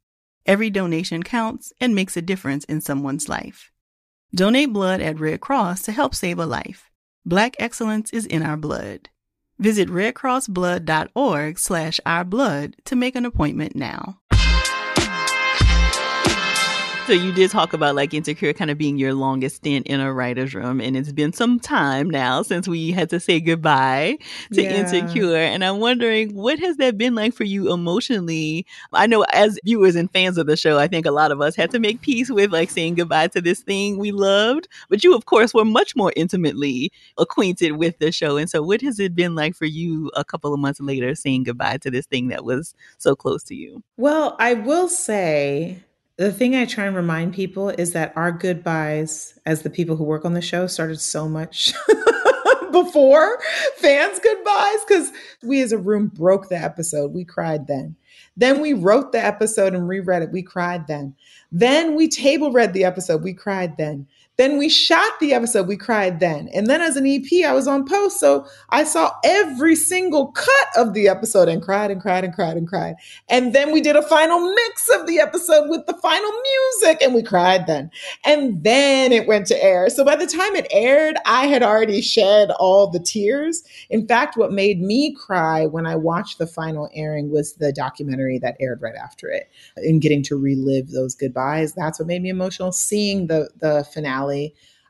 Every donation counts and makes a difference in someone's life. Donate blood at Red Cross to help save a life. Black excellence is in our blood. Visit redcrossblood.org slash ourblood to make an appointment now. So you did talk about like Insecure kind of being your longest stint in a writer's room, and it's been some time now since we had to say goodbye to Yeah. Insecure. And I'm wondering, what has that been like for you emotionally? I know as viewers and fans of the show, I think a lot of us had to make peace with like saying goodbye to this thing we loved. But you, of course, were much more intimately acquainted with the show. And so, what has it been like for you a couple of months later saying goodbye to this thing that was so close to you? Well, I will say the thing I try and remind people is that our goodbyes as the people who work on the show started so much before fans' goodbyes because we as a room broke the episode. We cried then. Then we wrote the episode and reread it. We cried then. Then we table read the episode. We cried then. Then we shot the episode. We cried then. And then as an EP, I was on post. So I saw every single cut of the episode and cried and cried and cried and cried. And then we did a final mix of the episode with the final music and we cried then. And then it went to air. So by the time it aired, I had already shed all the tears. In fact, what made me cry when I watched the final airing was the documentary that aired right after it and getting to relive those goodbyes. That's what made me emotional. Seeing the the finale,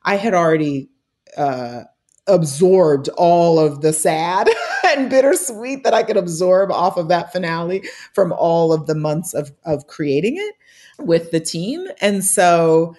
I had already uh, absorbed all of the sad and bittersweet that I could absorb off of that finale from all of the months of of creating it with the team, and so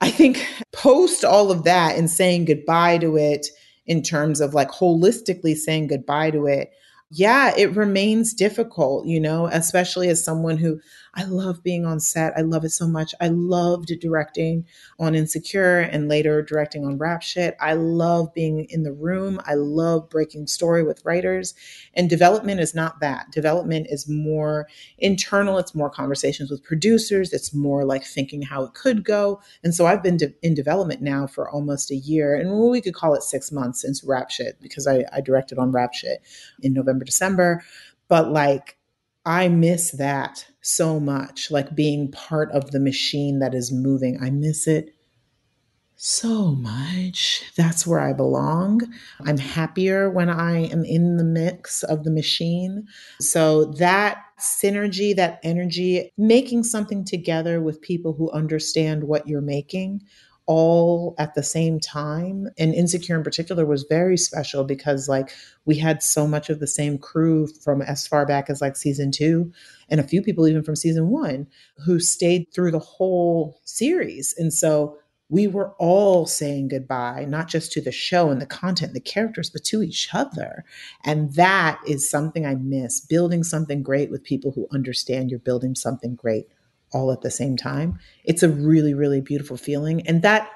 I think post all of that and saying goodbye to it in terms of like holistically saying goodbye to it yeah, it remains difficult, you know, especially as someone who I love being on set. I love it so much. I loved directing on Insecure and later directing on Rap Shit. I love being in the room. I love breaking story with writers. And development is not that. Development is more internal, it's more conversations with producers, it's more like thinking how it could go. And so I've been de- in development now for almost a year, and we could call it six months since Rap Shit because I, I directed on Rap Shit in November, December. But like, I miss that so much, like being part of the machine that is moving. I miss it so much. That's where I belong. I'm happier when I am in the mix of the machine. So that synergy, that energy, making something together with people who understand what you're making all at the same time and insecure in particular was very special because like we had so much of the same crew from as far back as like season 2 and a few people even from season 1 who stayed through the whole series and so we were all saying goodbye, not just to the show and the content and the characters, but to each other. And that is something I miss building something great with people who understand you're building something great all at the same time. It's a really, really beautiful feeling. And that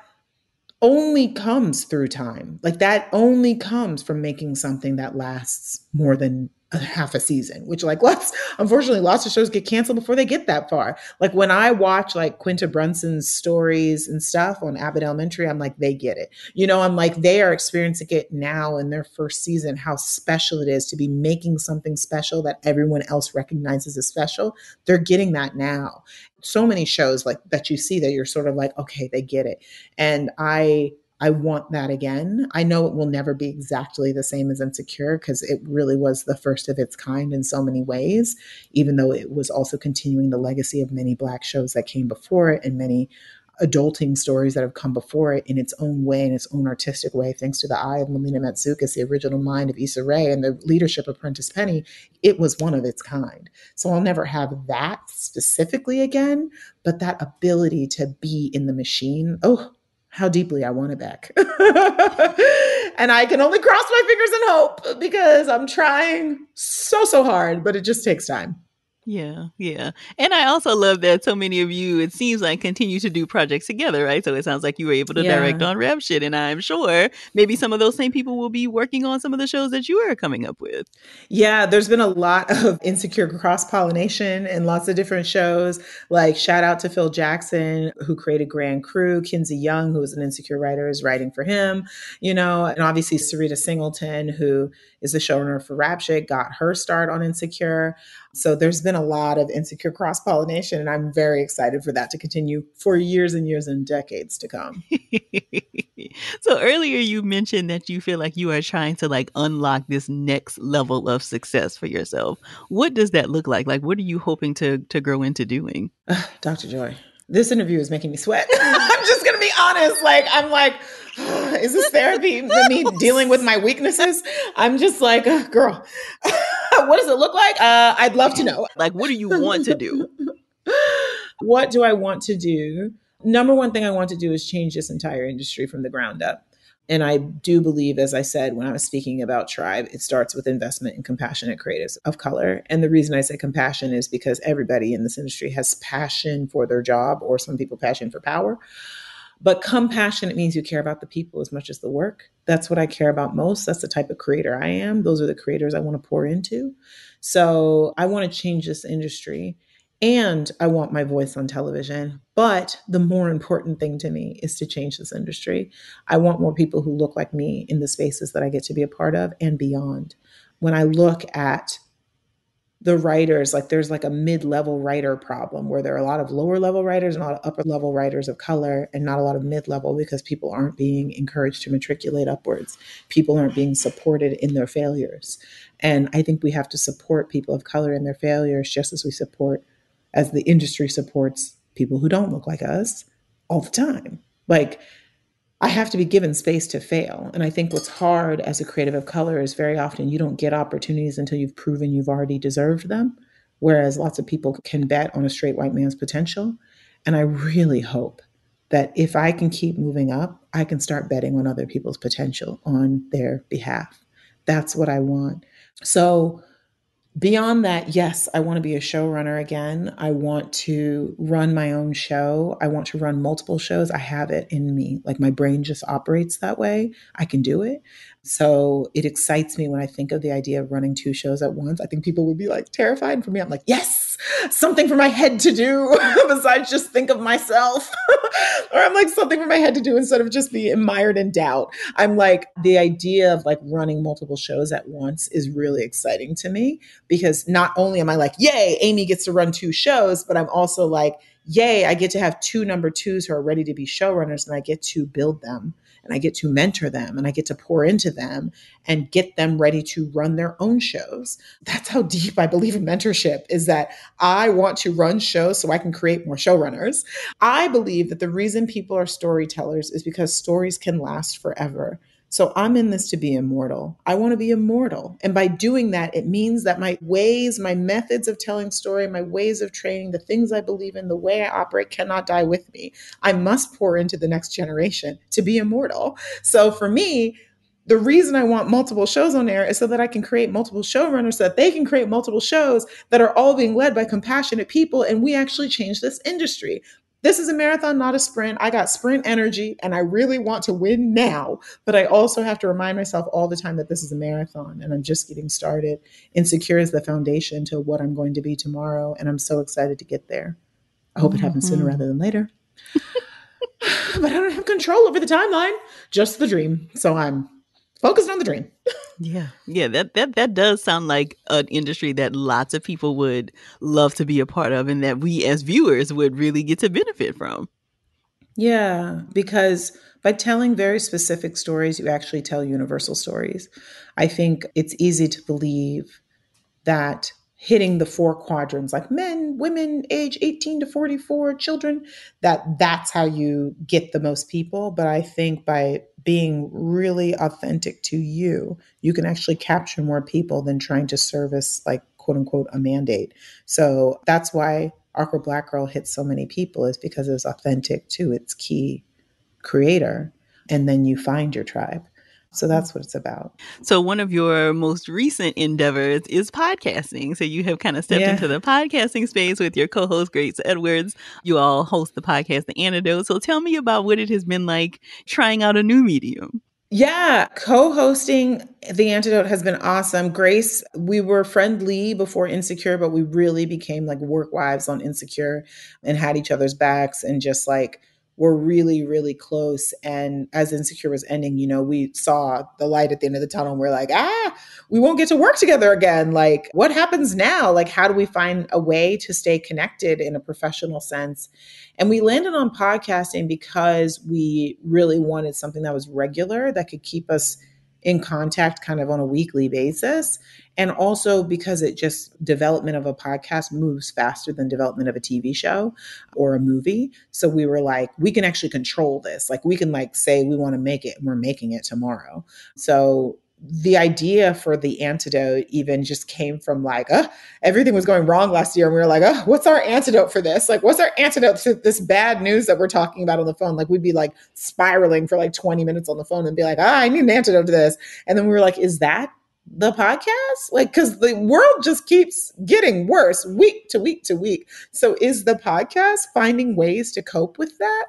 only comes through time. Like that only comes from making something that lasts more than half a season, which like lots, unfortunately, lots of shows get canceled before they get that far. Like when I watch like Quinta Brunson's stories and stuff on Abbott Elementary, I'm like, they get it. You know, I'm like, they are experiencing it now in their first season, how special it is to be making something special that everyone else recognizes as special. They're getting that now. So many shows like that you see that you're sort of like, okay, they get it. And I I want that again. I know it will never be exactly the same as Insecure because it really was the first of its kind in so many ways, even though it was also continuing the legacy of many Black shows that came before it and many adulting stories that have come before it in its own way, in its own artistic way, thanks to the eye of Melina Matsoukas, the original mind of Issa Rae, and the leadership of Prentice Penny, it was one of its kind. So I'll never have that specifically again, but that ability to be in the machine, oh, how deeply I want it back. and I can only cross my fingers and hope because I'm trying so, so hard, but it just takes time. Yeah, yeah. And I also love that so many of you, it seems like, continue to do projects together, right? So it sounds like you were able to Yeah. direct on Rap Shit, and I'm sure maybe some of those same people will be working on some of the shows that you are coming up with. Yeah, there's been a lot of insecure cross pollination in lots of different shows. Like, shout out to Phil Jackson, who created Grand Crew. Kinsey Young, who was an insecure writer, is writing for him, you know, and obviously Syreeta Singleton, who is the showrunner for Rap Shit, got her start on Insecure. So there's been a lot of insecure cross pollination, and I'm very excited for that to continue for years and years and decades to come. so earlier you mentioned that you feel like you are trying to like unlock this next level of success for yourself. What does that look like? Like what are you hoping to to grow into doing? Dr. Joy, this interview is making me sweat. I'm just going to be honest. Like, I'm like, is this therapy for me dealing with my weaknesses? I'm just like, uh, girl, what does it look like? Uh, I'd love to know. Like what do you want to do? what do I want to do? Number one thing I want to do is change this entire industry from the ground up. And I do believe, as I said when I was speaking about Tribe, it starts with investment in compassionate creatives of color. And the reason I say compassion is because everybody in this industry has passion for their job, or some people passion for power. But compassionate means you care about the people as much as the work. That's what I care about most. That's the type of creator I am. Those are the creators I want to pour into. So I want to change this industry and I want my voice on television. But the more important thing to me is to change this industry. I want more people who look like me in the spaces that I get to be a part of and beyond. When I look at the writers, like there's like a mid level writer problem where there are a lot of lower level writers and a lot of upper level writers of color and not a lot of mid level because people aren't being encouraged to matriculate upwards. People aren't being supported in their failures. And I think we have to support people of color in their failures just as we support, as the industry supports people who don't look like us all the time. Like, I have to be given space to fail. And I think what's hard as a creative of color is very often you don't get opportunities until you've proven you've already deserved them. Whereas lots of people can bet on a straight white man's potential. And I really hope that if I can keep moving up, I can start betting on other people's potential on their behalf. That's what I want. So, beyond that, yes, I want to be a showrunner again. I want to run my own show. I want to run multiple shows. I have it in me. Like my brain just operates that way. I can do it. So it excites me when I think of the idea of running two shows at once. I think people would be like terrified. For me, I'm like, yes, something for my head to do besides just think of myself. or I'm like something for my head to do instead of just be mired in doubt. I'm like, the idea of like running multiple shows at once is really exciting to me because not only am I like, yay, Amy gets to run two shows, but I'm also like, yay, I get to have two number twos who are ready to be showrunners and I get to build them and I get to mentor them and I get to pour into them and get them ready to run their own shows. That's how deep I believe in mentorship is that I want to run shows so I can create more showrunners. I believe that the reason people are storytellers is because stories can last forever. So I'm in this to be immortal. I want to be immortal. And by doing that, it means that my ways, my methods of telling story, my ways of training, the things I believe in, the way I operate cannot die with me. I must pour into the next generation to be immortal. So for me, the reason I want multiple shows on air is so that I can create multiple showrunners so that they can create multiple shows that are all being led by compassionate people and we actually change this industry. This is a marathon, not a sprint. I got sprint energy and I really want to win now. But I also have to remind myself all the time that this is a marathon and I'm just getting started. Insecure is the foundation to what I'm going to be tomorrow. And I'm so excited to get there. I hope it happens sooner mm-hmm. rather than later. but I don't have control over the timeline, just the dream. So I'm focused on the dream. Yeah. Yeah, that that that does sound like an industry that lots of people would love to be a part of and that we as viewers would really get to benefit from. Yeah, because by telling very specific stories, you actually tell universal stories. I think it's easy to believe that hitting the four quadrants like men women age 18 to 44 children that that's how you get the most people. But i think by being really authentic to you you can actually capture more people than trying to service like quote unquote a mandate. So that's why awkward black girl hits so many people is because it's authentic to its key creator and then you find your tribe so that's what it's about. So one of your most recent endeavors is podcasting. So you have kind of stepped Yeah. into the podcasting space with your co-host Grace Edwards. You all host the podcast The Antidote. So tell me about what it has been like trying out a new medium. Yeah, co-hosting The Antidote has been awesome. Grace, we were friendly before Insecure, but we really became like work wives on Insecure and had each other's backs and just like were really, really close. And as Insecure was ending, you know, we saw the light at the end of the tunnel and we're like, ah, we won't get to work together again. Like, what happens now? Like, how do we find a way to stay connected in a professional sense? And we landed on podcasting because we really wanted something that was regular that could keep us in contact kind of on a weekly basis. And also because it just development of a podcast moves faster than development of a TV show or a movie. So we were like, we can actually control this. Like we can like say we want to make it and we're making it tomorrow. So the idea for the antidote even just came from like, everything was going wrong last year. And we were like, oh, what's our antidote for this? Like, what's our antidote to this bad news that we're talking about on the phone? Like, we'd be like spiraling for like 20 minutes on the phone and be like, ah, I need an antidote to this. And then we were like, is that the podcast? Like, because the world just keeps getting worse week to week to week. So, is the podcast finding ways to cope with that?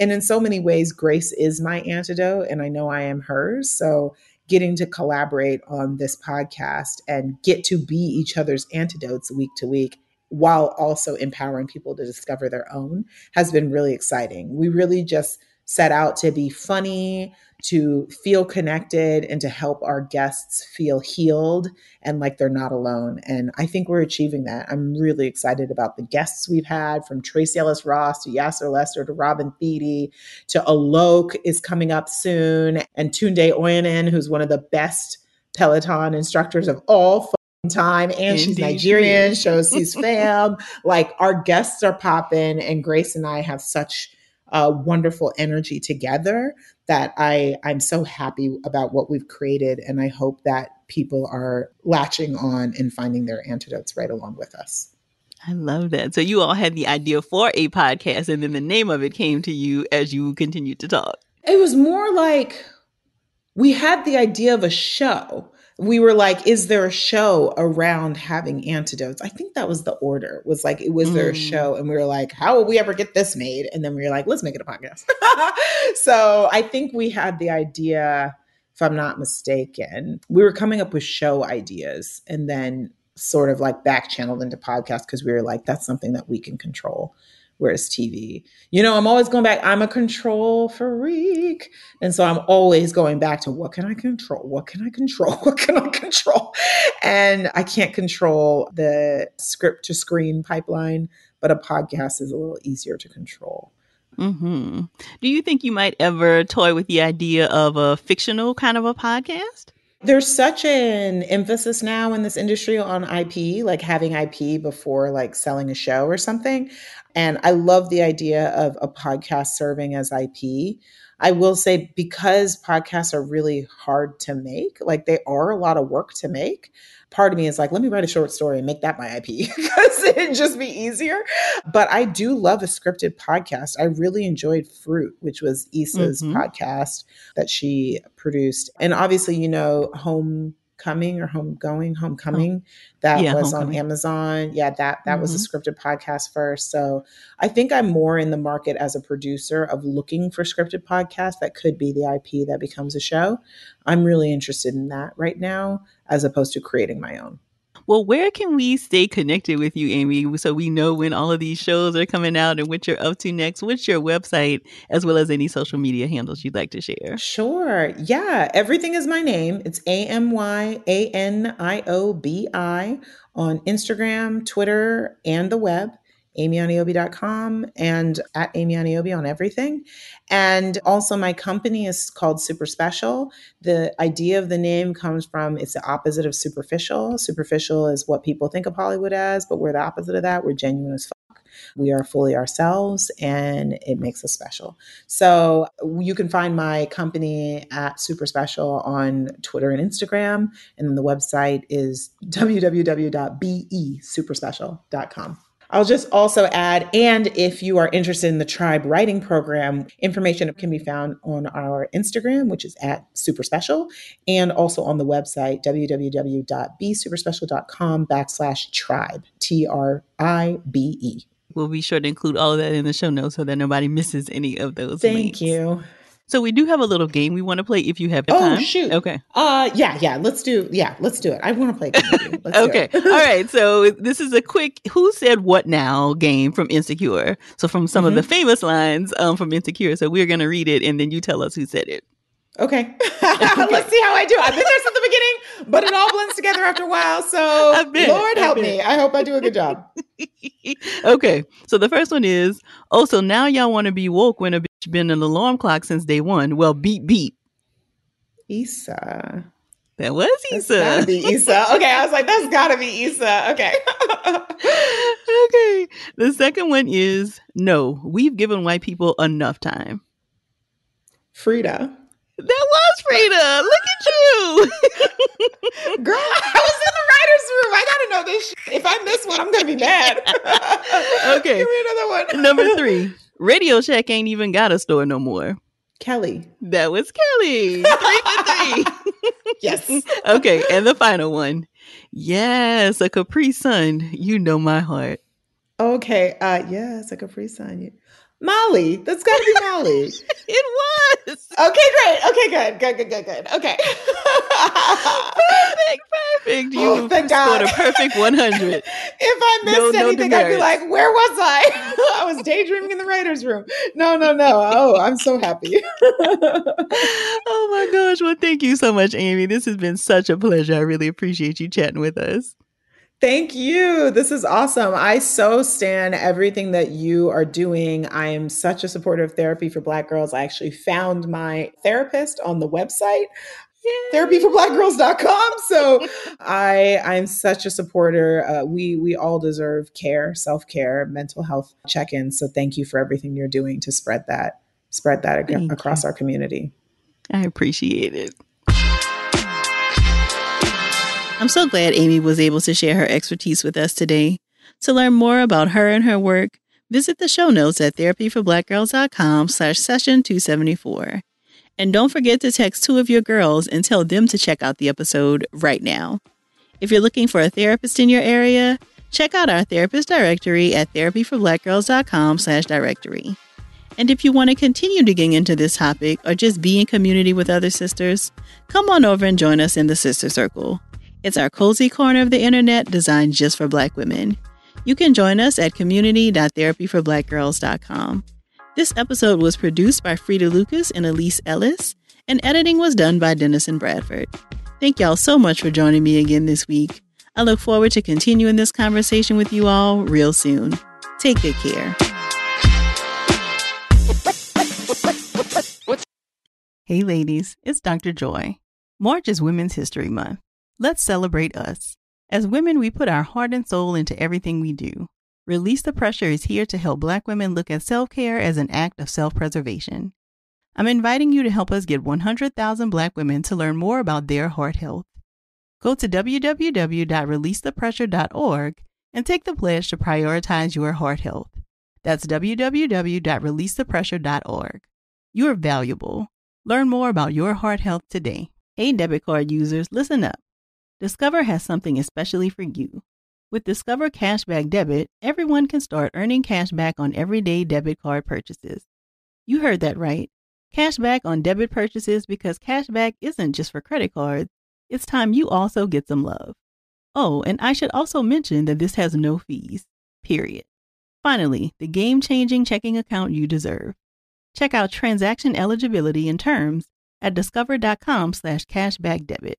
And in so many ways, Grace is my antidote, and I know I am hers. So, getting to collaborate on this podcast and get to be each other's antidotes week to week while also empowering people to discover their own has been really exciting. We really just set out to be funny, to feel connected, and to help our guests feel healed and like they're not alone. And I think we're achieving that. I'm really excited about the guests we've had from Tracee Ellis Ross to Yassir Lester to Robin Thede to Alok is coming up soon, and Tunde Oyeneyin, who's one of the best Peloton instructors of all time. And she's Indeed she Nigerian, shows she's fam. like our guests are popping, and Grace and I have such uh, wonderful energy together that I I'm so happy about what we've created, and I hope that people are latching on and finding their antidotes right along with us. I love that. So you all had the idea for a podcast and then the name of it came to you as you continued to talk. It was more like we had the idea of a show. We were like, is there a show around having antidotes? I think that was the order. Was like, was there a Mm. show? And we were like, how will we ever get this made? And then we were like, let's make it a podcast. so I think we had the idea, if I'm not mistaken, we were coming up with show ideas and then sort of like back channeled into podcast because we were like, that's something that we can control. Whereas TV, you know, I'm always going back. I'm a control freak. And so I'm always going back to what can I control? What can I control? What can I control? And I can't control the script to screen pipeline, but a podcast is a little easier to control. hmm Do you think you might ever toy with the idea of a fictional kind of a podcast? There's such an emphasis now in this industry on IP, like having IP before like selling a show or something. And I love the idea of a podcast serving as IP. I will say because podcasts are really hard to make, like they are a lot of work to make. Part of me is like, let me write a short story and make that my IP because it'd just be easier. But I do love a scripted podcast. I really enjoyed Fruit, which was Issa's Mhm. podcast that she produced. And obviously, you know, Homecoming or home Homegoing, Homecoming, that Yeah, was Homecoming. on Amazon. Yeah, that that was a mm-hmm. scripted podcast first. So I think I'm more in the market as a producer of looking for scripted podcasts that could be the IP that becomes a show. I'm really interested in that right now, as opposed to creating my own. Well, where can we stay connected with you, Amy, so we know when all of these shows are coming out and what you're up to next? What's your website, as well as any social media handles you'd like to share? Sure. Yeah. Everything is my name. It's A M Y A N I O B I on Instagram, Twitter, and the web. amyaniobi.com and at Amy Aniobi on everything. And also, my company is called Super Special. The idea of the name comes from it's the opposite of superficial. Superficial is what people think of Hollywood as, but we're the opposite of that. We're genuine as fuck. We are fully ourselves and it makes us special. So you can find my company at Super Special on Twitter and Instagram. And then the website is www.besuperspecial.com. I'll just also add, and if you are interested in the tribe writing program, information can be found on our Instagram, which is at super special, and also on the website, www.besuperspecial.com backslash tribe, T R I B E. We'll be sure to include all of that in the show notes so that nobody misses any of those. Thank links. you. So we do have a little game we want to play if you have the Oh, time. shoot. Okay. Uh, yeah, yeah. Let's do. Yeah, let's do it. I want to play. a game with you. Let's do okay. All right. So this is a quick who said what now game from Insecure. So from some of the famous lines um, from Insecure. So we're going to read it and then you tell us who said it. Okay. Let's see how I do. I've been there since the beginning, but it all blends together after a while. So, bet, Lord help me. I hope I do a good job. okay. So the first one is, oh, so now y'all want to be woke when a bitch been an alarm clock since day one. Well, beep, beep. Issa. That was Issa. That's gotta be Issa. Okay, I was like, that's gotta be Issa. Okay. okay. The second one is, no, we've given white people enough time. Frida. That was Frida. Look at you. Girl, I was in the writer's room. I gotta know this shit. If I miss one, I'm gonna be mad. Okay. Give me another one. Number three, Radio Shack ain't even got a store no more. Kelly. That was Kelly. Three for three. Yes. okay, and the final one. Yes, a Capri Sun. You know my heart. Okay. Uh yes, a Capri Sun. Molly. That's gotta be Molly. It was. Okay, great. Okay, good. Good, good, good, good. Okay. Perfect, perfect. You Oh, thank scored God. a perfect 100. if I missed No- no anything, I'd be like, where was I? I was daydreaming in the writer's room. No, no, no. Oh, I'm so happy. oh my gosh. Well, thank you so much, Amy. This has been such a pleasure. I really appreciate you chatting with us. Thank you. This is awesome. I so stand everything that you are doing. I am such a supporter of therapy for Black girls. I actually found my therapist on the website. therapyforblackgirls.com so i i'm such a supporter uh, we we all deserve care self-care mental health check-ins so thank you for everything you're doing to spread that spread that ag- across our community I appreciate it. I'm so glad Amy was able to share her expertise with us today. To learn more about her and her work, visit the show notes at therapyforblackgirls.com slash session 274. And don't forget to text two of your girls and tell them to check out the episode right now. If you're looking for a therapist in your area, check out our therapist directory at therapyforblackgirls.com slash directory. And if you want to continue digging into this topic or just be in community with other sisters, come on over and join us in the Sister Circle. It's our cozy corner of the internet designed just for Black women. You can join us at community.therapyforblackgirls.com. This episode was produced by Frida Lucas and Elise Ellis, and editing was done by Dennison Bradford. Thank y'all so much for joining me again this week. I look forward to continuing this conversation with you all real soon. Take good care. Hey, ladies, it's Dr. Joy. March is Women's History Month. Let's celebrate us. As women, we put our heart and soul into everything we do. Release the Pressure is here to help Black women look at self care as an act of self preservation. I'm inviting you to help us get 100,000 Black women to learn more about their heart health. Go to www.releasethepressure.org and take the pledge to prioritize your heart health. That's www.releasethepressure.org. You are valuable. Learn more about your heart health today. Hey, debit card users, listen up. Discover has something especially for you. With Discover Cashback Debit, everyone can start earning cash back on everyday debit card purchases. You heard that right. Cashback on debit purchases because cashback isn't just for credit cards, it's time you also get some love. Oh, and I should also mention that this has no fees. Period. Finally, the game changing checking account you deserve. Check out transaction eligibility and terms at discover.com slash cashback debit.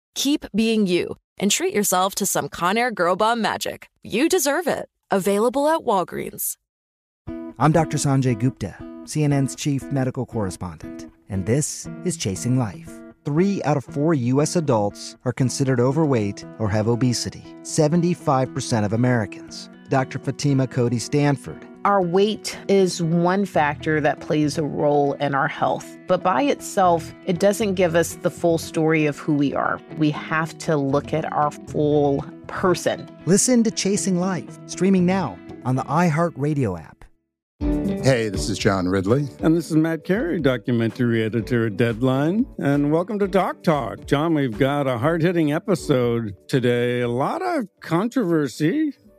keep being you, and treat yourself to some Conair Girl Bomb magic. You deserve it. Available at Walgreens. I'm Dr. Sanjay Gupta, CNN's chief medical correspondent, and this is Chasing Life. Three out of four U.S. adults are considered overweight or have obesity, 75% of Americans. Dr. Fatima Cody Stanford our weight is one factor that plays a role in our health, but by itself, it doesn't give us the full story of who we are. We have to look at our full person. Listen to Chasing Life, streaming now on the iHeartRadio app. Hey, this is John Ridley. And this is Matt Carey, documentary editor at Deadline. And welcome to Doc Talk. John, we've got a hard hitting episode today. A lot of controversy